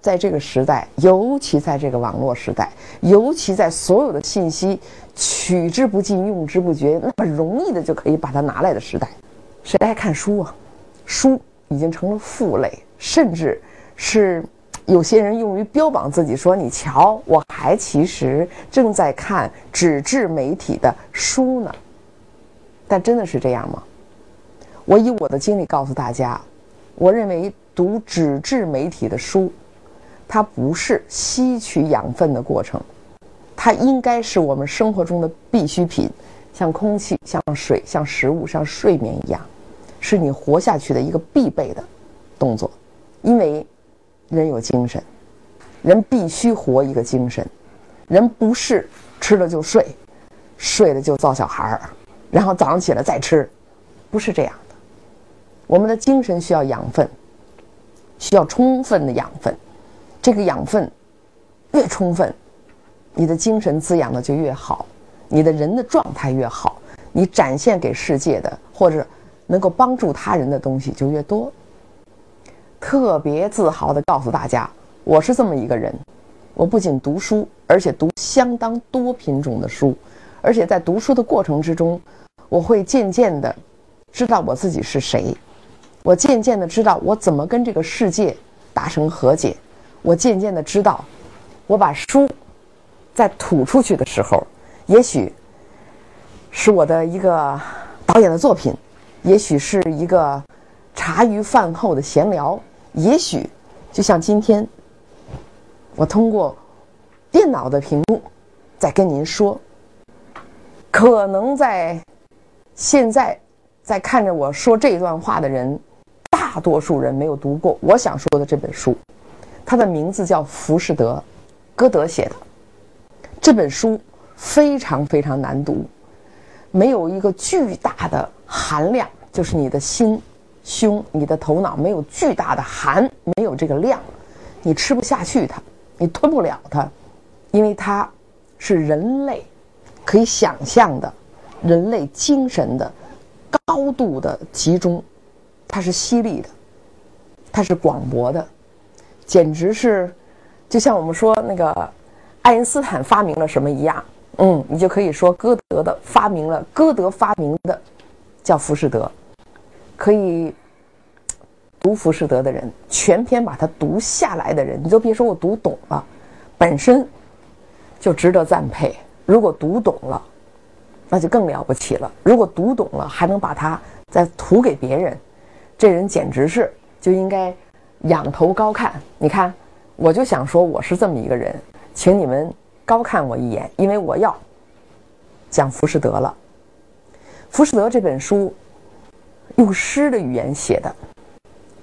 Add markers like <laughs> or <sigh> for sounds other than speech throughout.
在这个时代，尤其在这个网络时代，尤其在所有的信息取之不尽、用之不绝，那么容易的就可以把它拿来的时代，谁爱看书啊？书已经成了负累，甚至是有些人用于标榜自己，说：“你瞧，我还其实正在看纸质媒体的书呢。”但真的是这样吗？我以我的经历告诉大家，我认为读纸质媒体的书。它不是吸取养分的过程，它应该是我们生活中的必需品，像空气、像水、像食物、像睡眠一样，是你活下去的一个必备的动作。因为人有精神，人必须活一个精神，人不是吃了就睡，睡了就造小孩儿，然后早上起来再吃，不是这样的。我们的精神需要养分，需要充分的养分。这个养分越充分，你的精神滋养的就越好，你的人的状态越好，你展现给世界的或者能够帮助他人的东西就越多。特别自豪的告诉大家，我是这么一个人，我不仅读书，而且读相当多品种的书，而且在读书的过程之中，我会渐渐的知道我自己是谁，我渐渐的知道我怎么跟这个世界达成和解。我渐渐的知道，我把书在吐出去的时候，也许是我的一个导演的作品，也许是一个茶余饭后的闲聊，也许就像今天，我通过电脑的屏幕在跟您说，可能在现在在看着我说这段话的人，大多数人没有读过我想说的这本书。它的名字叫《浮士德》，歌德写的。这本书非常非常难读，没有一个巨大的含量，就是你的心胸、你的头脑没有巨大的含，没有这个量，你吃不下去它，你吞不了它，因为它是人类可以想象的，人类精神的高度的集中，它是犀利的，它是广博的。简直是，就像我们说那个爱因斯坦发明了什么一样，嗯，你就可以说歌德的发明了，歌德发明的叫《浮士德》，可以读《浮士德》的人，全篇把它读下来的人，你都别说我读懂了，本身就值得赞佩。如果读懂了，那就更了不起了。如果读懂了，还能把它再图给别人，这人简直是就应该。仰头高看，你看，我就想说我是这么一个人，请你们高看我一眼，因为我要讲《浮士德》了。《浮士德》这本书用诗的语言写的，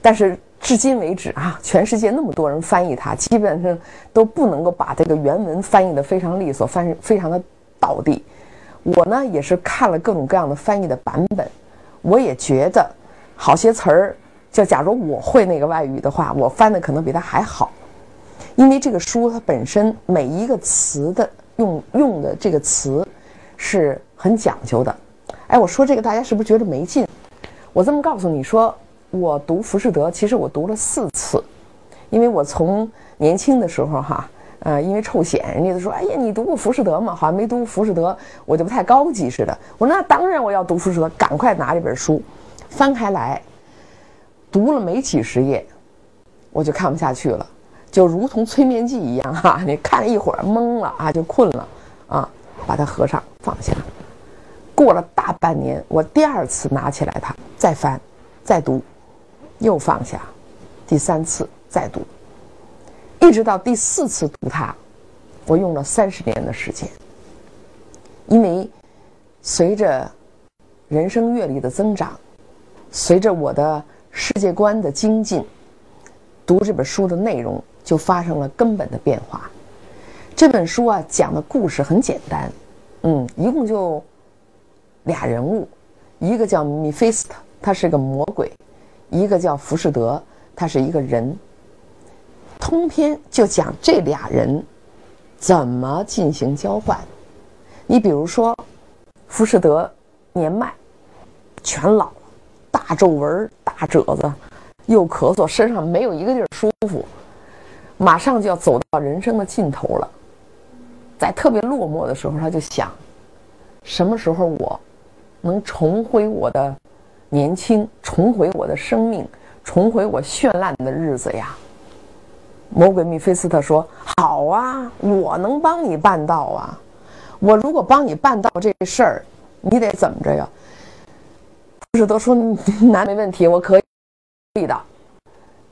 但是至今为止啊，全世界那么多人翻译它，基本上都不能够把这个原文翻译的非常利索，翻非常的道地。我呢也是看了各种各样的翻译的版本，我也觉得好些词儿。就假如我会那个外语的话，我翻的可能比他还好，因为这个书它本身每一个词的用用的这个词是很讲究的。哎，我说这个大家是不是觉得没劲？我这么告诉你说，我读《浮士德》，其实我读了四次，因为我从年轻的时候哈，呃，因为臭显，人家都说，哎呀，你读过《浮士德》吗？好像没读《浮士德》，我就不太高级似的。我说那当然我要读《浮士德》，赶快拿这本书翻开来。读了没几十页，我就看不下去了，就如同催眠剂一样哈！<laughs> 你看了一会儿懵了啊，就困了啊，把它合上放下。过了大半年，我第二次拿起来它再翻，再读，又放下，第三次再读，一直到第四次读它，我用了三十年的时间。因为随着人生阅历的增长，随着我的。世界观的精进，读这本书的内容就发生了根本的变化。这本书啊，讲的故事很简单，嗯，一共就俩人物，一个叫米菲斯特，他是个魔鬼；一个叫浮士德，他是一个人。通篇就讲这俩人怎么进行交换。你比如说，浮士德年迈，全老了，大皱纹大褶子，又咳嗽，身上没有一个地儿舒服。马上就要走到人生的尽头了，在特别落寞的时候，他就想，什么时候我能重回我的年轻，重回我的生命，重回我绚烂的日子呀？魔鬼米菲斯特说：“好啊，我能帮你办到啊！我如果帮你办到这事儿，你得怎么着呀？”不是都说 <laughs> 难没问题，我可以的，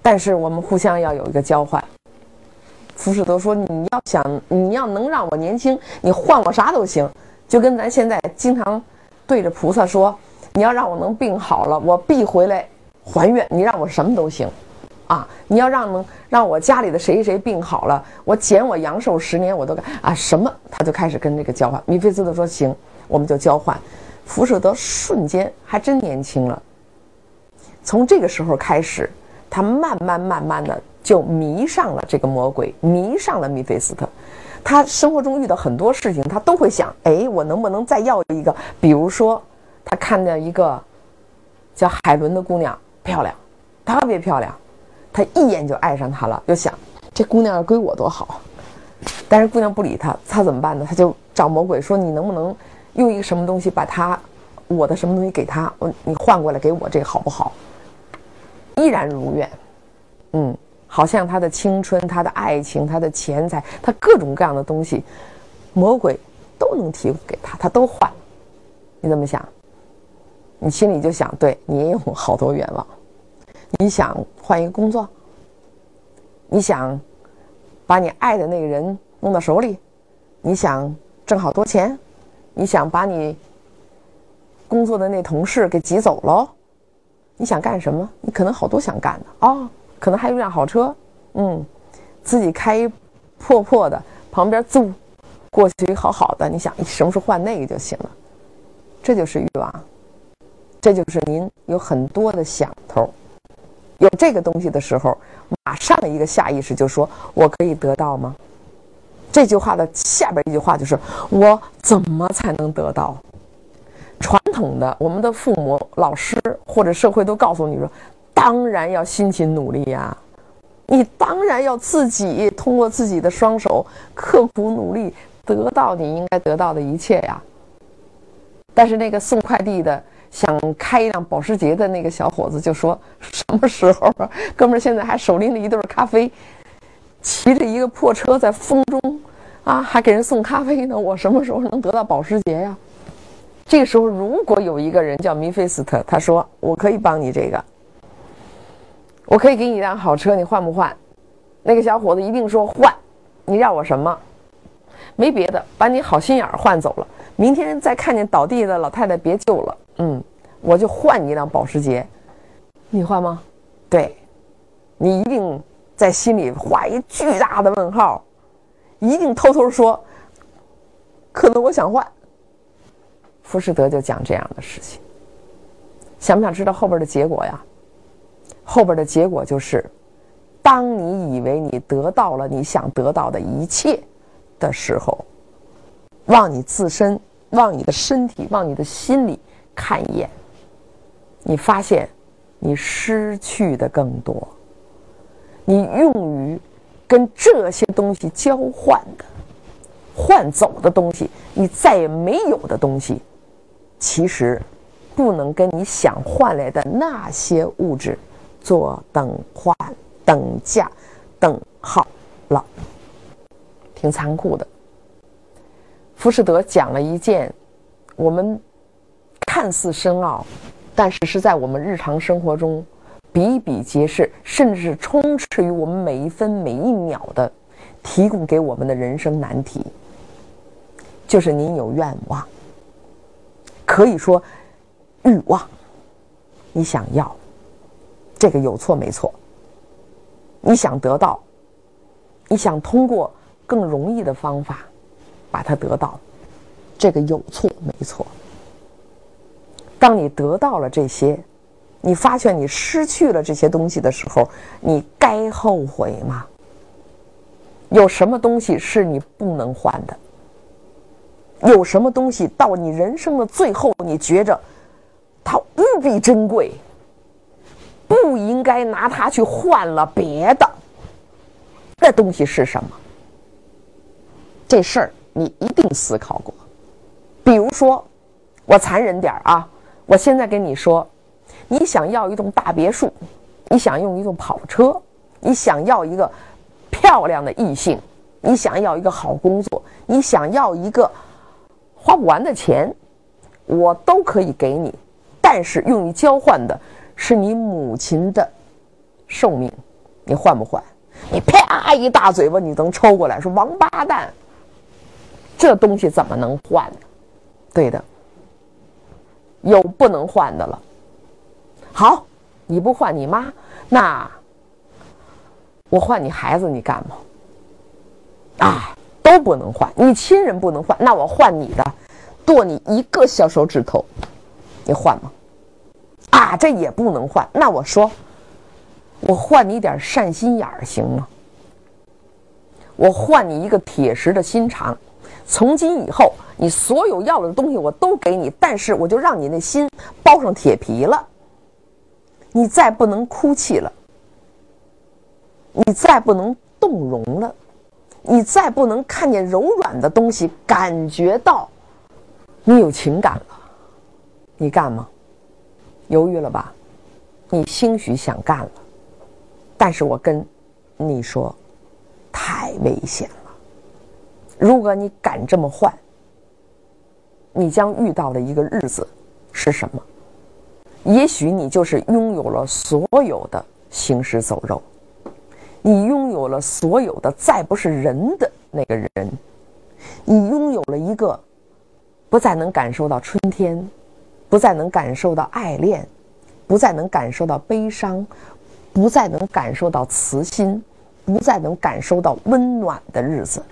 但是我们互相要有一个交换。浮士德说：“你要想，你要能让我年轻，你换我啥都行。就跟咱现在经常对着菩萨说，你要让我能病好了，我必回来还愿。你让我什么都行。”啊！你要让能让我家里的谁谁病好了，我减我阳寿十年，我都干啊！什么？他就开始跟这个交换。米菲斯特说：“行，我们就交换。”福舍德瞬间还真年轻了。从这个时候开始，他慢慢慢慢的就迷上了这个魔鬼，迷上了米菲斯特。他生活中遇到很多事情，他都会想：哎，我能不能再要一个？比如说，他看见一个叫海伦的姑娘，漂亮，特别漂亮。他一眼就爱上她了，就想这姑娘要归我多好，但是姑娘不理他，他怎么办呢？他就找魔鬼说：“你能不能用一个什么东西把他我的什么东西给他？我你换过来给我这个好不好？”依然如愿，嗯，好像他的青春、他的爱情、他的钱财、他各种各样的东西，魔鬼都能提供给他，他都换。你怎么想？你心里就想，对你也有好多愿望。你想换一个工作？你想把你爱的那个人弄到手里？你想挣好多钱？你想把你工作的那同事给挤走喽？你想干什么？你可能好多想干的哦，可能还有一辆好车，嗯，自己开一破破的，旁边租过去好好的。你想什么时候换那个就行了？这就是欲望，这就是您有很多的想头。有这个东西的时候，马上一个下意识就说：“我可以得到吗？”这句话的下边一句话就是：“我怎么才能得到？”传统的我们的父母、老师或者社会都告诉你说：“当然要辛勤努力呀，你当然要自己通过自己的双手刻苦努力得到你应该得到的一切呀。”但是那个送快递的。想开一辆保时捷的那个小伙子就说：“什么时候啊，哥们儿现在还手拎着一对咖啡，骑着一个破车在风中，啊，还给人送咖啡呢。我什么时候能得到保时捷呀？”这个时候，如果有一个人叫米菲斯特，他说：“我可以帮你这个，我可以给你一辆好车，你换不换？”那个小伙子一定说：“换。”你要我什么？没别的，把你好心眼儿换走了。明天再看见倒地的老太太，别救了。嗯，我就换你一辆保时捷，你换吗？对，你一定在心里画一巨大的问号，一定偷偷说，可能我想换。浮士德就讲这样的事情，想不想知道后边的结果呀？后边的结果就是，当你以为你得到了你想得到的一切的时候，往你自身、往你的身体、往你的心里。看一眼，你发现你失去的更多。你用于跟这些东西交换的、换走的东西，你再也没有的东西，其实不能跟你想换来的那些物质做等换、等价、等号了。挺残酷的。浮士德讲了一件我们。看似深奥，但是是在我们日常生活中比比皆是，甚至是充斥于我们每一分每一秒的，提供给我们的人生难题。就是您有愿望，可以说欲望，你想要这个有错没错？你想得到，你想通过更容易的方法把它得到，这个有错没错？当你得到了这些，你发现你失去了这些东西的时候，你该后悔吗？有什么东西是你不能换的？有什么东西到你人生的最后，你觉着它无比珍贵，不应该拿它去换了别的？那东西是什么？这事儿你一定思考过。比如说，我残忍点儿啊，我现在跟你说，你想要一栋大别墅，你想用一栋跑车，你想要一个漂亮的异性，你想要一个好工作，你想要一个花不完的钱，我都可以给你，但是用于交换的是你母亲的寿命，你换不换？你啪一大嘴巴，你能抽过来说王八蛋，这东西怎么能换呢？对的，有不能换的了。好，你不换你妈，那我换你孩子，你干吗？啊，都不能换，你亲人不能换，那我换你的，剁你一个小手指头，你换吗？啊，这也不能换，那我说，我换你点善心眼儿行吗？我换你一个铁石的心肠，从今以后。你所有要的东西我都给你，但是我就让你那心包上铁皮了。你再不能哭泣了，你再不能动容了，你再不能看见柔软的东西，感觉到你有情感了，你干吗？犹豫了吧？你兴许想干了，但是我跟你说，太危险了。如果你敢这么换。你将遇到的一个日子是什么？也许你就是拥有了所有的行尸走肉，你拥有了所有的再不是人的那个人，你拥有了一个不再能感受到春天，不再能感受到爱恋，不再能感受到悲伤，不再能感受到慈心，不再能感受到温暖的日子，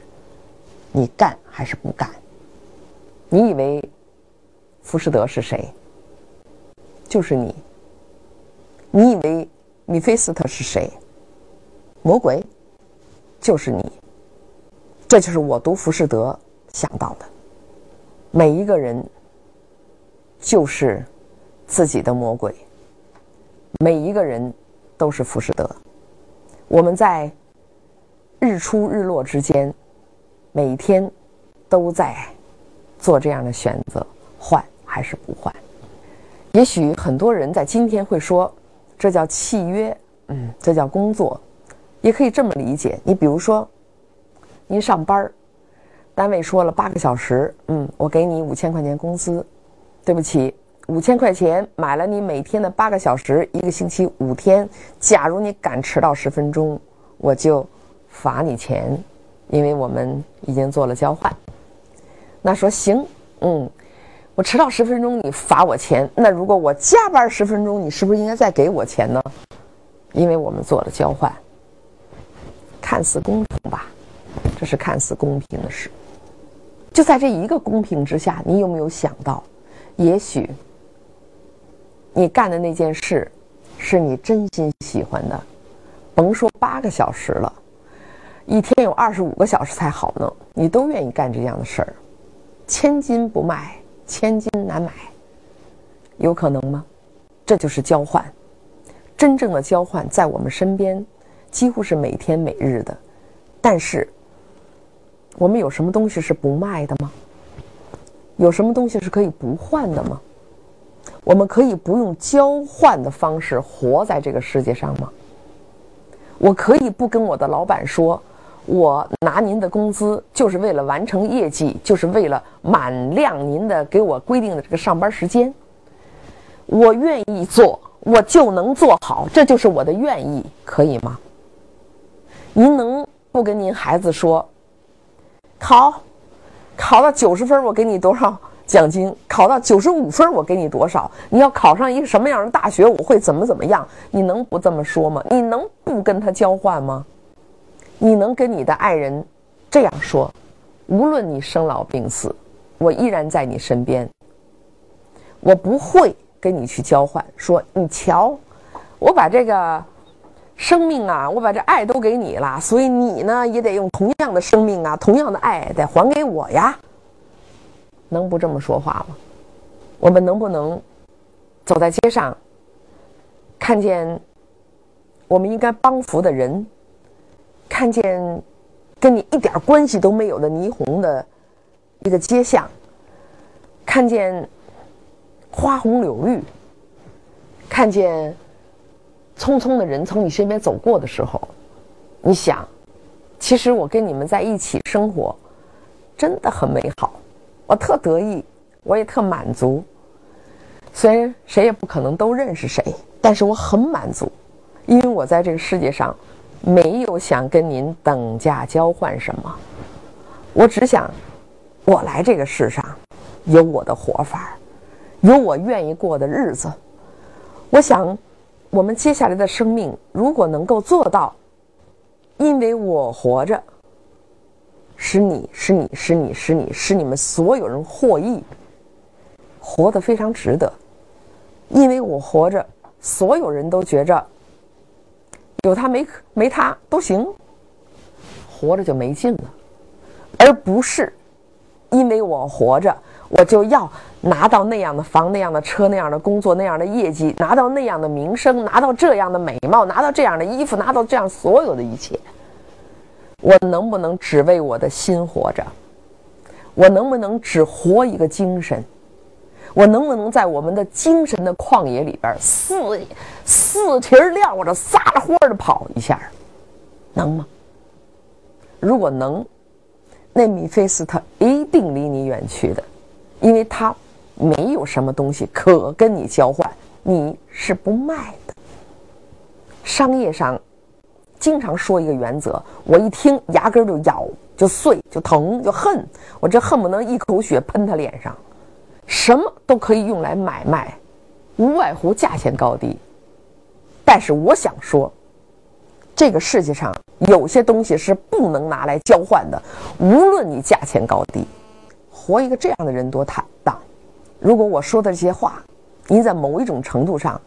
你干还是不干？你以为浮士德是谁？就是你。你以为米菲斯特是谁？魔鬼，就是你。这就是我读浮士德想到的。每一个人就是自己的魔鬼，每一个人都是浮士德。我们在日出日落之间，每天都在。做这样的选择，换还是不换？也许很多人在今天会说，这叫契约，嗯，这叫工作，也可以这么理解。你比如说，您上班儿，单位说了八个小时，嗯，我给你五千块钱工资，对不起，五千块钱买了你每天的八个小时，一个星期五天。假如你敢迟到十分钟，我就罚你钱，因为我们已经做了交换。那说行，嗯，我迟到十分钟，你罚我钱。那如果我加班十分钟，你是不是应该再给我钱呢？因为我们做了交换，看似公平吧？这是看似公平的事。就在这一个公平之下，你有没有想到，也许你干的那件事是你真心喜欢的？甭说八个小时了，一天有二十五个小时才好呢，你都愿意干这样的事儿。千金不卖，千金难买，有可能吗？这就是交换，真正的交换在我们身边，几乎是每天每日的。但是，我们有什么东西是不卖的吗？有什么东西是可以不换的吗？我们可以不用交换的方式活在这个世界上吗？我可以不跟我的老板说。我拿您的工资就是为了完成业绩，就是为了满量您的给我规定的这个上班时间。我愿意做，我就能做好，这就是我的愿意，可以吗？您能不跟您孩子说，考考到九十分我给你多少奖金？考到九十五分我给你多少？你要考上一个什么样的大学，我会怎么怎么样？你能不这么说吗？你能不跟他交换吗？你能跟你的爱人这样说：无论你生老病死，我依然在你身边。我不会跟你去交换，说你瞧，我把这个生命啊，我把这爱都给你了，所以你呢也得用同样的生命啊，同样的爱得还给我呀。能不这么说话吗？我们能不能走在街上，看见我们应该帮扶的人？看见跟你一点关系都没有的霓虹的一个街巷，看见花红柳绿，看见匆匆的人从你身边走过的时候，你想，其实我跟你们在一起生活真的很美好，我特得意，我也特满足。虽然谁也不可能都认识谁，但是我很满足，因为我在这个世界上没有想跟您等价交换什么，我只想我来这个世上有我的活法，有我愿意过的日子。我想我们接下来的生命如果能够做到，因为我活着，使你，使你，使你，使你，使你们所有人获益，活得非常值得。因为我活着，所有人都觉着有他没没他都行，活着就没劲了，而不是因为我活着，我就要拿到那样的房、那样的车、那样的工作、那样的业绩，拿到那样的名声，拿到这样的美貌，拿到这样的衣服，拿到这样所有的一切。我能不能只为我的心活着？我能不能只活一个精神？我能不能在我们的精神的旷野里边四四蹄撂着撒了欢的跑一下，能吗？如果能，那米菲斯特一定离你远去的，因为他没有什么东西可跟你交换，你是不卖的。商业上经常说一个原则，我一听牙根就咬，就碎，就疼，就恨，我这恨不能一口血喷他脸上。什么都可以用来买卖，无外乎价钱高低。但是我想说，这个世界上有些东西是不能拿来交换的，无论你价钱高低。活一个这样的人多坦荡。如果我说的这些话，您在某一种程度上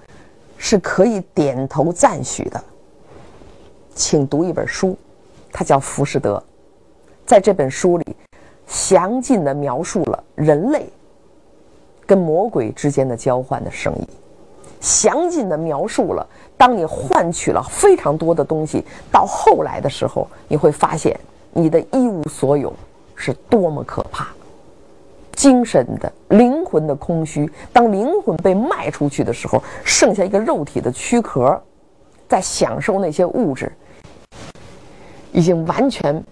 是可以点头赞许的，请读一本书，它叫《浮士德》。在这本书里，详尽的描述了人类。跟魔鬼之间的交换的生意，详尽的描述了。当你换取了非常多的东西，到后来的时候，你会发现你的一无所有是多么可怕。精神的灵魂的空虚，当灵魂被卖出去的时候，剩下一个肉体的躯壳，在享受那些物质，已经完全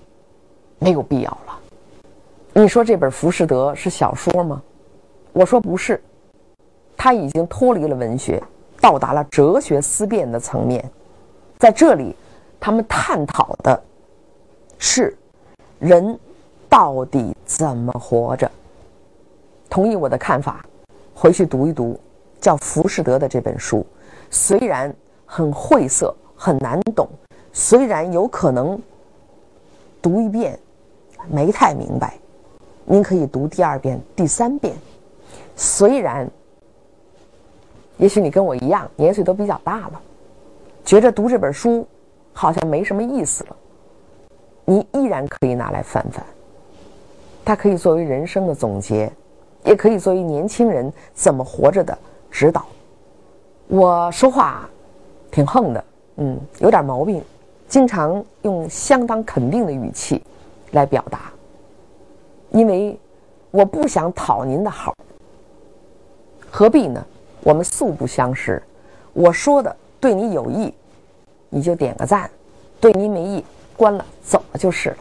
没有必要了。你说这本《浮士德》是小说吗？我说不是，他已经脱离了文学，到达了哲学思辨的层面。在这里，他们探讨的是人到底怎么活着。同意我的看法，回去读一读叫《浮士德》的这本书。虽然很晦涩、很难懂，虽然有可能读一遍没太明白，您可以读第二遍、第三遍。虽然，也许你跟我一样年岁都比较大了，觉着读这本书好像没什么意思了，你依然可以拿来翻翻。它可以作为人生的总结，也可以作为年轻人怎么活着的指导。我说话挺横的，嗯，有点毛病，经常用相当肯定的语气来表达，因为我不想讨您的好。何必呢？我们素不相识，我说的对你有益，你就点个赞；对你没益，关了走了就是了。